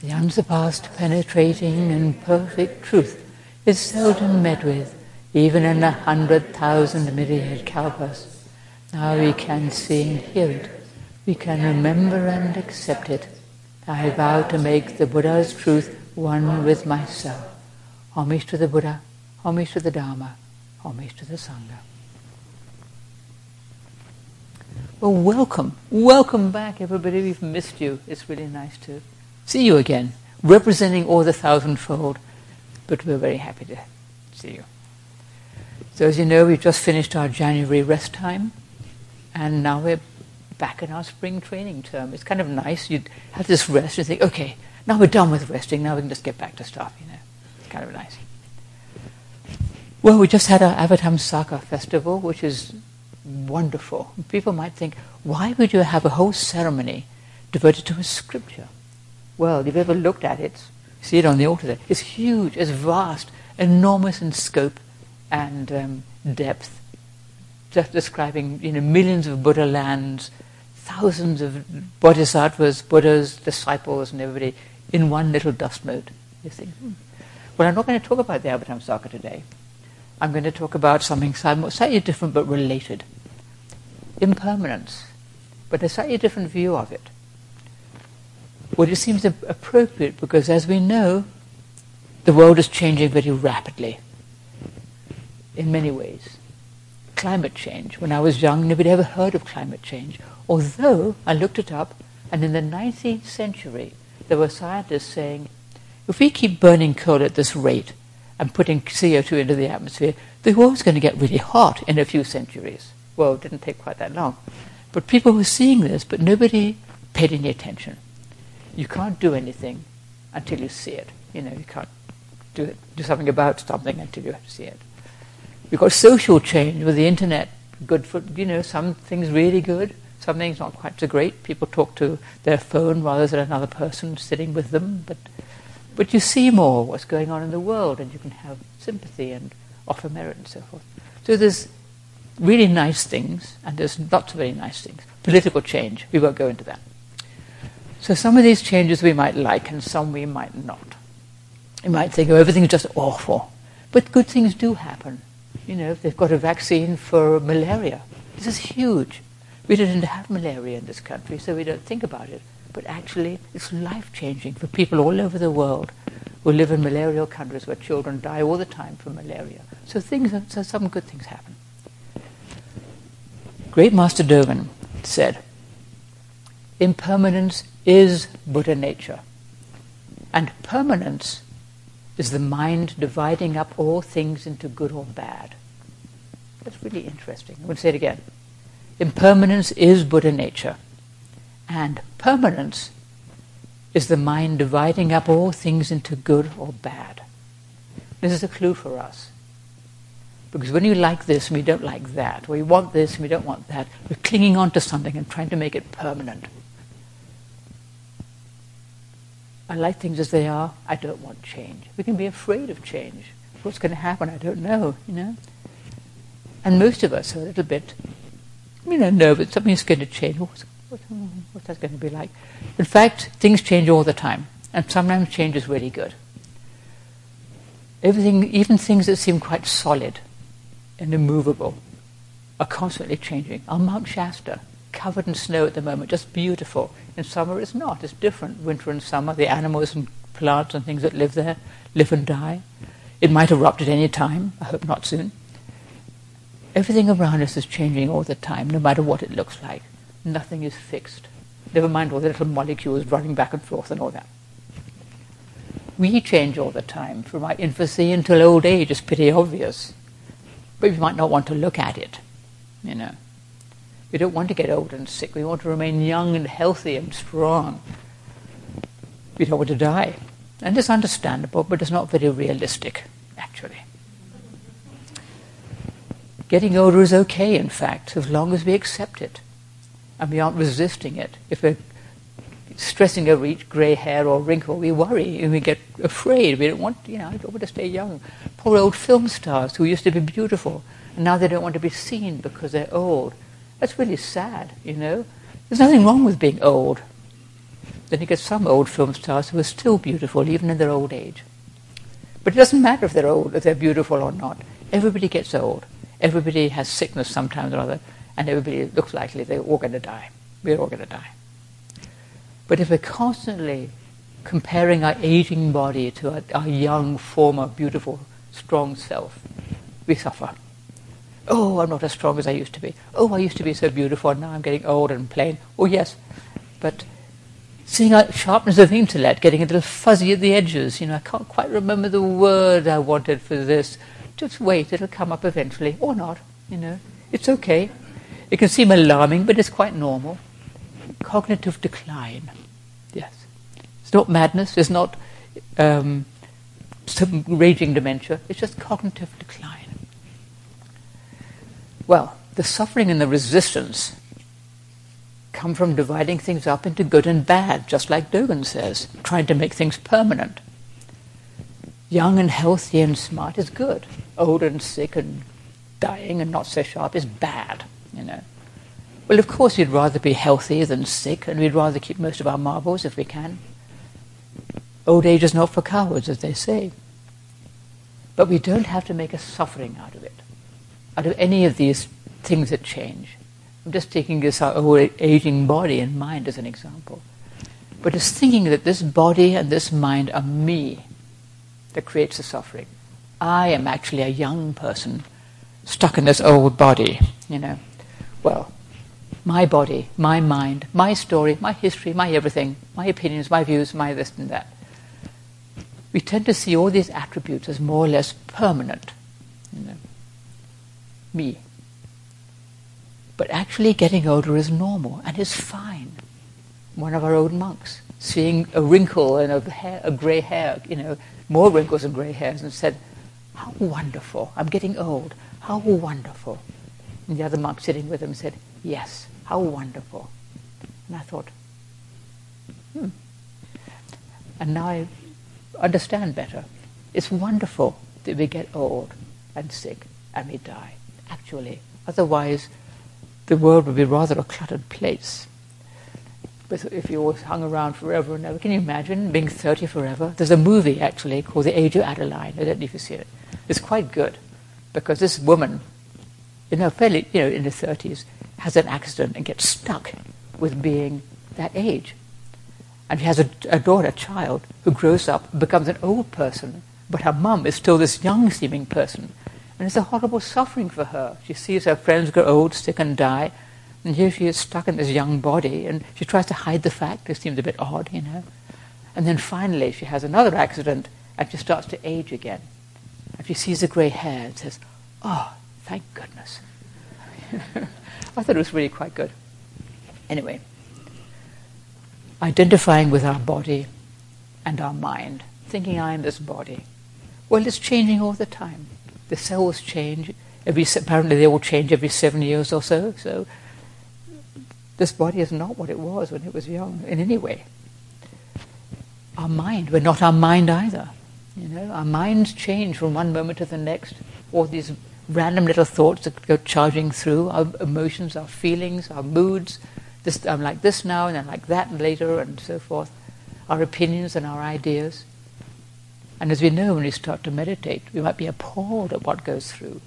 The unsurpassed, penetrating, and perfect truth is seldom met with, even in a hundred thousand myriad kalpas. Now we can see and hear it. We can remember and accept it. I vow to make the Buddha's truth one with myself. Homage to the Buddha, homage to the Dharma, homage to the Sangha. Well, welcome. Welcome back, everybody. We've missed you. It's really nice to see you again, representing all the thousandfold, but we're very happy to see you. So, as you know, we've just finished our January rest time, and now we're back in our spring training term. It's kind of nice. You have this rest and think, okay, now we're done with resting, now we can just get back to stuff, you know. It's kind of nice. Well, we just had our Avatamsaka festival, which is wonderful. People might think, why would you have a whole ceremony devoted to a scripture? Well, if you've ever looked at it, see it on the altar there. It's huge, it's vast, enormous in scope and um, depth. Just describing, you know, millions of Buddha lands, thousands of bodhisattvas, Buddhas, disciples, and everybody in one little dust mote. You think, hmm. well, I'm not going to talk about the Avatamsaka today. I'm going to talk about something slightly different but related. Impermanence, but a slightly different view of it. Well, it seems appropriate because, as we know, the world is changing very rapidly in many ways. Climate change. When I was young, nobody ever heard of climate change. Although I looked it up, and in the 19th century, there were scientists saying, if we keep burning coal at this rate and putting CO2 into the atmosphere, the world's going to get really hot in a few centuries. Well, it didn't take quite that long. But people were seeing this, but nobody paid any attention. You can't do anything until you see it. You know, you can't do, do something about something until you see it. We've got social change with the internet. Good for, you know, some things really good, some things not quite so great. People talk to their phone rather than another person sitting with them. But, but you see more what's going on in the world and you can have sympathy and offer merit and so forth. So there's really nice things and there's lots of very nice things. Political change, we won't go into that. So some of these changes we might like and some we might not. You might think, oh, everything's just awful. But good things do happen. You know, they've got a vaccine for malaria. This is huge. We didn't have malaria in this country, so we don't think about it. But actually, it's life changing for people all over the world who live in malarial countries where children die all the time from malaria. So things, so some good things happen. Great Master Dogen said, impermanence is Buddha nature. And permanence is the mind dividing up all things into good or bad. That's really interesting. I'm going to say it again. Impermanence is Buddha nature. And permanence is the mind dividing up all things into good or bad. This is a clue for us. Because when you like this and we don't like that, or we want this and we don't want that, we're clinging on to something and trying to make it permanent. I like things as they are. I don't want change. We can be afraid of change. What's going to happen? I don't know, you know. And most of us are a little bit, you know, know that something's going to change. What's, what, what's that going to be like? In fact, things change all the time. And sometimes change is really good. Everything, even things that seem quite solid and immovable, are constantly changing. Our Mount Shasta, covered in snow at the moment, just beautiful. In summer it's not, it's different. Winter and summer, the animals and plants and things that live there live and die. It might erupt at any time, I hope not soon. Everything around us is changing all the time, no matter what it looks like. Nothing is fixed. Never mind all the little molecules running back and forth and all that. We change all the time, from our infancy until old age, it's pretty obvious. But we might not want to look at it, you know. We don't want to get old and sick. We want to remain young and healthy and strong. We don't want to die. And it's understandable, but it's not very realistic, actually. Getting older is okay, in fact, as long as we accept it and we aren't resisting it. If we're stressing over each grey hair or wrinkle, we worry and we get afraid. We don't want, you know, I don't want to stay young. Poor old film stars who used to be beautiful and now they don't want to be seen because they're old. That's really sad, you know. There's nothing wrong with being old. Then you get some old film stars who are still beautiful even in their old age. But it doesn't matter if they're old, if they're beautiful or not. Everybody gets old. Everybody has sickness sometimes or other, and everybody looks likely they're all going to die. We're all going to die. But if we're constantly comparing our aging body to our, our young, former, beautiful, strong self, we suffer. Oh, I'm not as strong as I used to be. Oh, I used to be so beautiful, and now I'm getting old and plain. Oh, yes, but seeing sharpness of intellect getting a little fuzzy at the edges. You know, I can't quite remember the word I wanted for this. Just wait, it'll come up eventually, or not. You know, it's okay. It can seem alarming, but it's quite normal. Cognitive decline. Yes, it's not madness. It's not um, some raging dementia. It's just cognitive decline. Well, the suffering and the resistance come from dividing things up into good and bad, just like Dogen says, trying to make things permanent. Young and healthy and smart is good. Old and sick and dying and not so sharp is bad, you know. Well, of course, we'd rather be healthy than sick, and we'd rather keep most of our marbles if we can. Old age is not for cowards, as they say. But we don't have to make a suffering out of it, out of any of these things that change. I'm just taking this uh, our aging body and mind as an example. But it's thinking that this body and this mind are me that creates the suffering. I am actually a young person stuck in this old body, you know. Well, my body, my mind, my story, my history, my everything, my opinions, my views, my this and that. We tend to see all these attributes as more or less permanent. You know. Me, but actually, getting older is normal and is fine. One of our old monks, seeing a wrinkle and a, hair, a grey hair, you know, more wrinkles and grey hairs, and said, How wonderful. I'm getting old. How wonderful. And the other monk sitting with him said, Yes, how wonderful. And I thought, hmm. And now I understand better. It's wonderful that we get old and sick and we die, actually. Otherwise, the world would be rather a cluttered place. But if you always hung around forever and ever, can you imagine being 30 forever? There's a movie actually called The Age of Adaline. I don't know if you've seen it. It's quite good because this woman, you know, fairly, you know, in her 30s, has an accident and gets stuck with being that age. And she has a, a daughter, a child, who grows up, becomes an old person, but her mum is still this young seeming person. And it's a horrible suffering for her. She sees her friends grow old, sick, and die. And here she is stuck in this young body, and she tries to hide the fact. It seems a bit odd, you know. And then finally, she has another accident, and she starts to age again. And she sees the grey hair and says, Oh, thank goodness. I thought it was really quite good. Anyway, identifying with our body and our mind, thinking I am this body. Well, it's changing all the time the cells change every. Apparently, they all change every seven years or so. So this body is not what it was when it was young in any way. Our mind, we're not our mind either. You know, our minds change from one moment to the next. All these random little thoughts that go charging through our emotions, our feelings, our moods. This, I'm like this now, and I'm like that later, and so forth. Our opinions and our ideas. And as we know, when we start to meditate, we might be appalled at what goes through.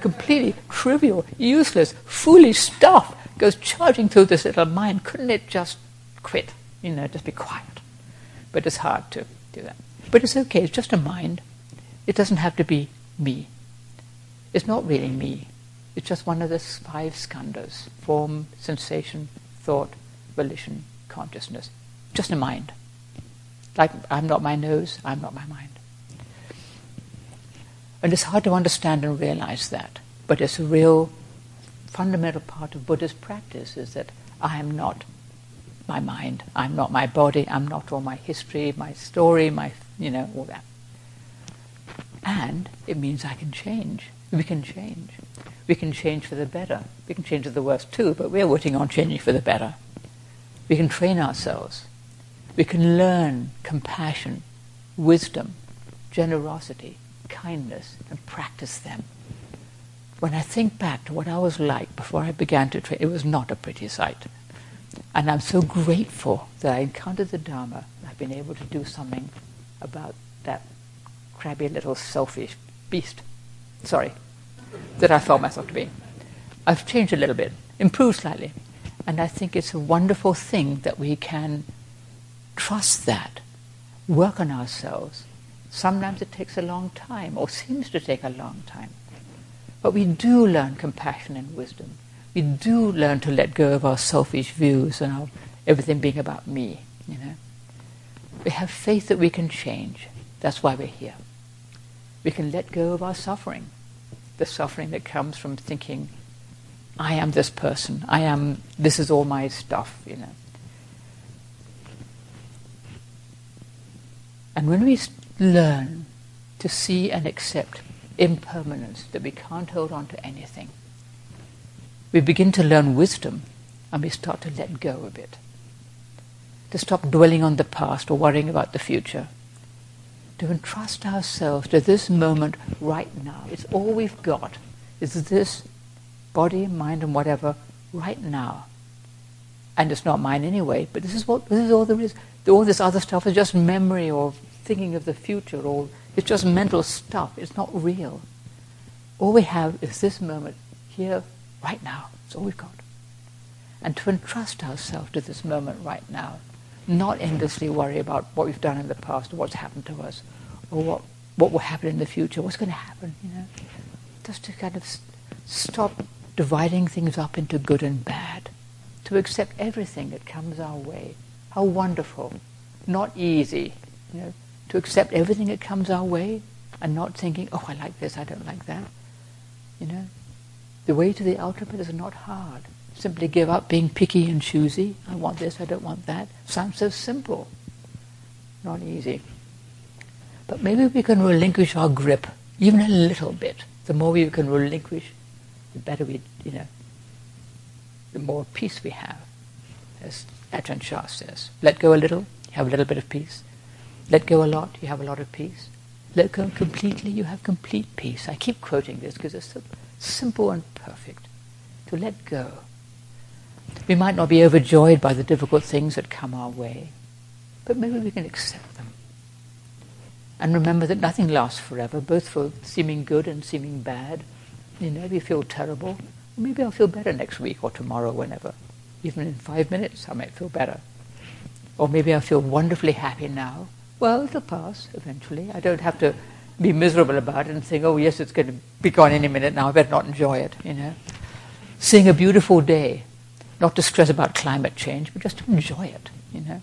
Completely trivial, useless, foolish stuff goes charging through this little mind. Couldn't it just quit? You know, just be quiet. But it's hard to do that. But it's okay, it's just a mind. It doesn't have to be me. It's not really me. It's just one of the five skandhas form, sensation, thought, volition, consciousness. Just a mind. Like I'm not my nose, I'm not my mind. And it's hard to understand and realize that, but it's a real fundamental part of Buddhist practice is that I am not my mind, I'm not my body, I'm not all my history, my story, my, you know, all that. And it means I can change. We can change. We can change for the better. We can change for the worse too, but we're working on changing for the better. We can train ourselves we can learn compassion, wisdom, generosity, kindness, and practice them. When I think back to what I was like before I began to train, it was not a pretty sight. And I'm so grateful that I encountered the Dharma. And I've been able to do something about that crabby little selfish beast. Sorry, that I felt myself to be. I've changed a little bit, improved slightly. And I think it's a wonderful thing that we can trust that, work on ourselves. Sometimes it takes a long time, or seems to take a long time. But we do learn compassion and wisdom. We do learn to let go of our selfish views and our, everything being about me. You know, we have faith that we can change. That's why we're here. We can let go of our suffering, the suffering that comes from thinking, "I am this person. I am. This is all my stuff." You know. And when we learn to see and accept impermanence, that we can't hold on to anything, we begin to learn wisdom and we start to let go a bit. To stop dwelling on the past or worrying about the future. To entrust ourselves to this moment right now. It's all we've got. Is this body, mind, and whatever right now. And it's not mine anyway, but this is what this is all there is. All this other stuff is just memory or thinking of the future or it's just mental stuff. It's not real. All we have is this moment here right now. That's all we've got. And to entrust ourselves to this moment right now, not endlessly worry about what we've done in the past or what's happened to us or what, what will happen in the future, what's going to happen, you know. Just to kind of st- stop dividing things up into good and bad, to accept everything that comes our way. How wonderful. Not easy, you know, to accept everything that comes our way and not thinking, oh, I like this, I don't like that. You know, the way to the ultimate is not hard. Simply give up being picky and choosy. I want this, I don't want that. Sounds so simple. Not easy. But maybe we can relinquish our grip, even a little bit. The more we can relinquish, the better we, you know, the more peace we have. As Ajahn Chah says, let go a little, you have a little bit of peace. Let go a lot, you have a lot of peace. Let go completely, you have complete peace. I keep quoting this because it's so simple and perfect. To let go. We might not be overjoyed by the difficult things that come our way, but maybe we can accept them. And remember that nothing lasts forever, both for seeming good and seeming bad. You know, you feel terrible, maybe I'll feel better next week or tomorrow, whenever. Even in five minutes, I might feel better. Or maybe I'll feel wonderfully happy now. Well, it'll pass eventually. I don't have to be miserable about it and think, oh, yes, it's going to be gone any minute now, I better not enjoy it, you know. Seeing a beautiful day, not to stress about climate change, but just to enjoy it, you know.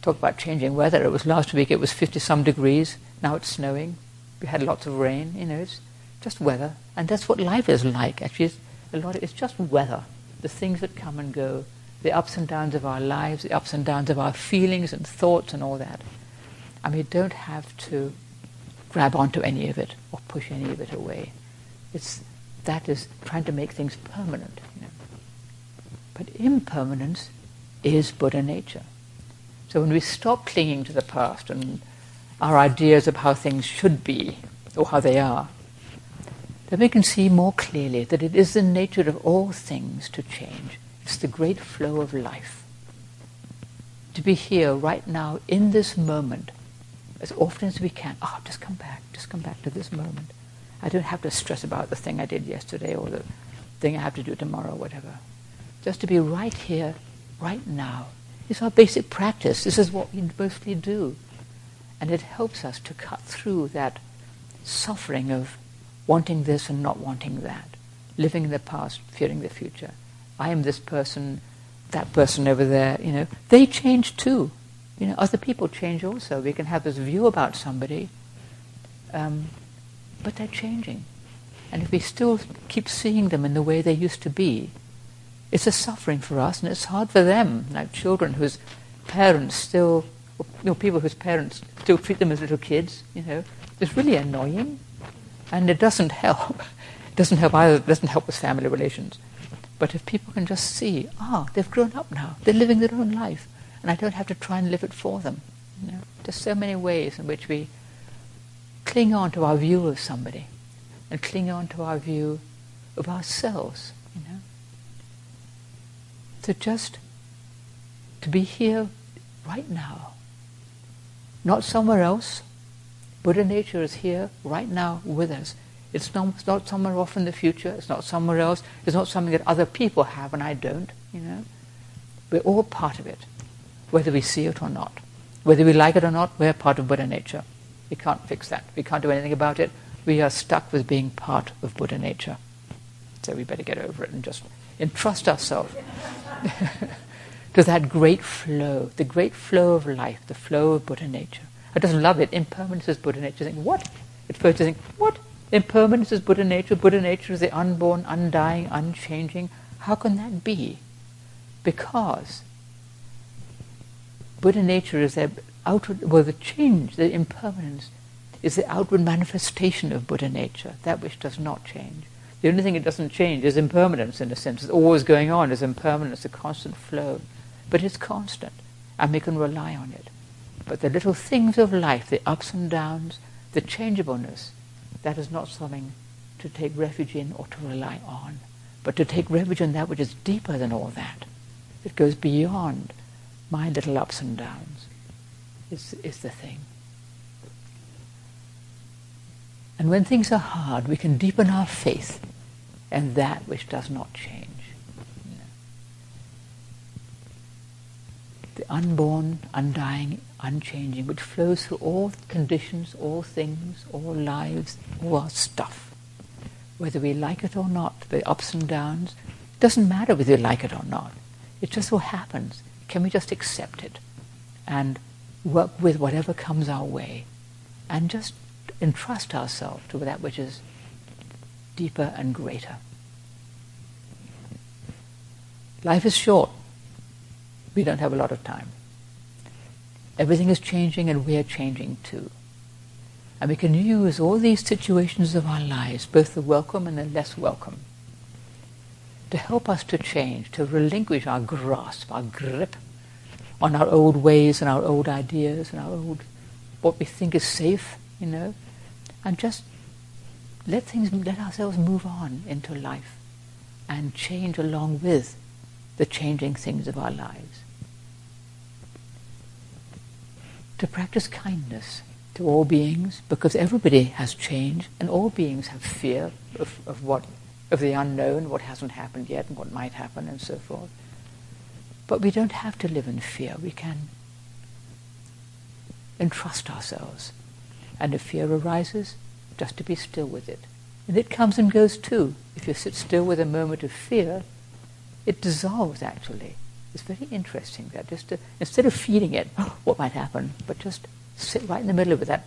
Talk about changing weather. It was last week, it was 50 some degrees, now it's snowing. We had lots of rain, you know, it's just weather. And that's what life is like, actually. It's, a lot of, it's just weather, the things that come and go, the ups and downs of our lives, the ups and downs of our feelings and thoughts and all that. And we don't have to grab onto any of it or push any of it away. It's, that is trying to make things permanent. You know. But impermanence is Buddha nature. So when we stop clinging to the past and our ideas of how things should be or how they are, then we can see more clearly that it is the nature of all things to change. It's the great flow of life. To be here right now in this moment as often as we can. Oh, just come back, just come back to this moment. I don't have to stress about the thing I did yesterday or the thing I have to do tomorrow, whatever. Just to be right here, right now. It's our basic practice. This is what we mostly do. And it helps us to cut through that suffering of wanting this and not wanting that, living in the past, fearing the future. I am this person, that person over there, you know. They change too. You know, other people change also. We can have this view about somebody, um, but they're changing. And if we still keep seeing them in the way they used to be, it's a suffering for us and it's hard for them, like children whose parents still, you know, people whose parents still treat them as little kids, you know. It's really annoying and it doesn't help. It doesn't help either, it doesn't help with family relations. But if people can just see, ah, oh, they've grown up now, they're living their own life, and I don't have to try and live it for them. You know? There's so many ways in which we cling on to our view of somebody and cling on to our view of ourselves. You know? to just to be here right now. Not somewhere else. Buddha nature is here right now with us. It's not, it's not somewhere off in the future. It's not somewhere else. It's not something that other people have and I don't, you know. We're all part of it, whether we see it or not. Whether we like it or not, we're part of Buddha nature. We can't fix that. We can't do anything about it. We are stuck with being part of Buddha nature. So we better get over it and just entrust ourselves to that great flow, the great flow of life, the flow of Buddha nature. I just love it. Impermanence is Buddha nature. think, what? At first you think, what? Impermanence is Buddha nature. Buddha nature is the unborn, undying, unchanging. How can that be? Because Buddha nature is the outward, well, the change, the impermanence, is the outward manifestation of Buddha nature, that which does not change. The only thing it doesn't change is impermanence in a sense. It's always going on, is impermanence, a constant flow. But it's constant, and we can rely on it. But the little things of life, the ups and downs, the changeableness, that is not something to take refuge in or to rely on, but to take refuge in that which is deeper than all that. It goes beyond my little ups and downs, is, is the thing. And when things are hard, we can deepen our faith in that which does not change. The unborn, undying, unchanging, which flows through all conditions, all things, all lives, all our stuff. Whether we like it or not, the ups and downs, doesn't matter whether you like it or not. It just so happens. Can we just accept it and work with whatever comes our way and just entrust ourselves to that which is deeper and greater. Life is short. We don't have a lot of time. Everything is changing and we are changing too. And we can use all these situations of our lives, both the welcome and the less welcome, to help us to change, to relinquish our grasp, our grip on our old ways and our old ideas and our old, what we think is safe, you know, and just let things, let ourselves move on into life and change along with the changing things of our lives. To practice kindness to all beings, because everybody has change and all beings have fear of, of what of the unknown, what hasn't happened yet and what might happen and so forth. But we don't have to live in fear. We can entrust ourselves and if fear arises, just to be still with it. And it comes and goes too. If you sit still with a moment of fear, it dissolves actually. It's very interesting that just to, instead of feeding it, what might happen, but just sit right in the middle of it, that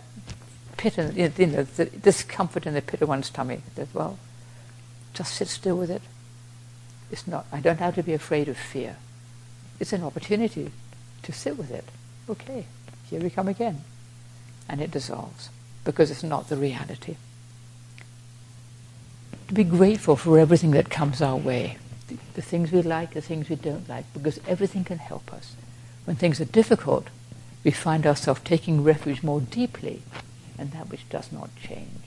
pit, and you know, the discomfort in the pit of one's tummy. As well, just sit still with it. It's not. I don't have to be afraid of fear. It's an opportunity to sit with it. Okay, here we come again and it dissolves because it's not the reality. To be grateful for everything that comes our way, the, the things we like, the things we don't like, because everything can help us. When things are difficult, we find ourselves taking refuge more deeply in that which does not change.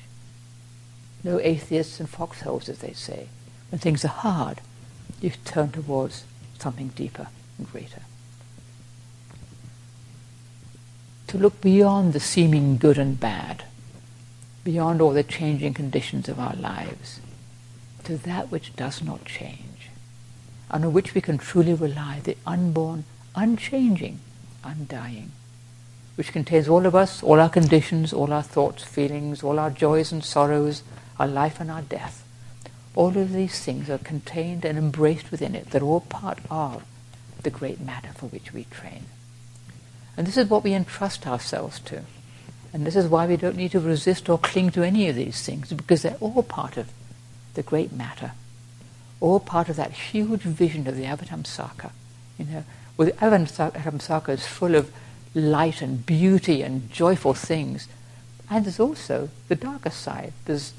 No atheists and foxholes, as they say. When things are hard, you turn towards something deeper and greater. to look beyond the seeming good and bad, beyond all the changing conditions of our lives, to that which does not change, on which we can truly rely, the unborn, unchanging, undying, which contains all of us, all our conditions, all our thoughts, feelings, all our joys and sorrows, our life and our death. All of these things are contained and embraced within it. They're all part of the great matter for which we train. And this is what we entrust ourselves to. And this is why we don't need to resist or cling to any of these things, because they're all part of the great matter, all part of that huge vision of the Avatamsaka. You know, well, the Avatamsaka is full of light and beauty and joyful things. And there's also the darker side. There's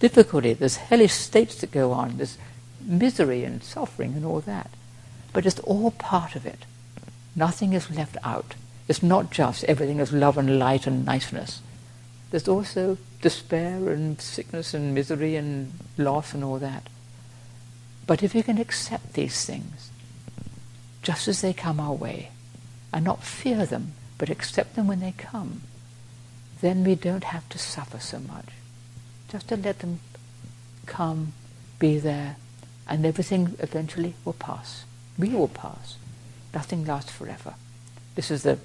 difficulty, there's hellish states that go on, there's misery and suffering and all that. But it's all part of it. Nothing is left out. It's not just everything is love and light and niceness. There's also despair and sickness and misery and loss and all that. But if you can accept these things just as they come our way, and not fear them, but accept them when they come, then we don't have to suffer so much. Just to let them come, be there, and everything eventually will pass. We will pass. Nothing lasts forever. This is the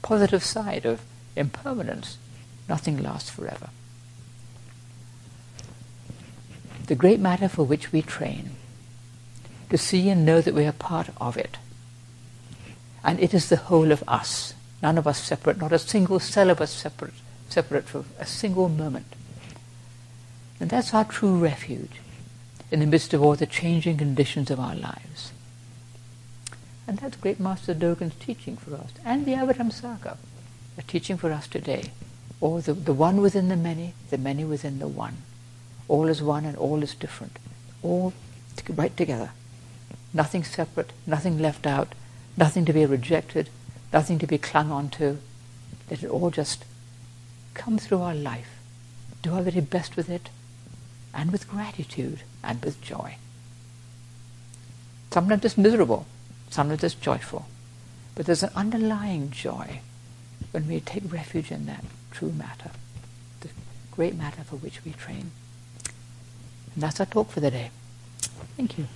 positive side of impermanence. Nothing lasts forever. The great matter for which we train, to see and know that we are part of it. And it is the whole of us, none of us separate, not a single cell of us separate, separate for a single moment. And that's our true refuge in the midst of all the changing conditions of our lives. And that's Great Master Dogen's teaching for us, and the Avatamsaka, a teaching for us today. or the, the one within the many, the many within the one. All is one and all is different. All right together. Nothing separate, nothing left out, nothing to be rejected, nothing to be clung on to. Let it all just come through our life. Do our very best with it, and with gratitude and with joy. Sometimes it's miserable, sometimes it's joyful, but there's an underlying joy when we take refuge in that true matter, the great matter for which we train. And that's our talk for the day. Thank you.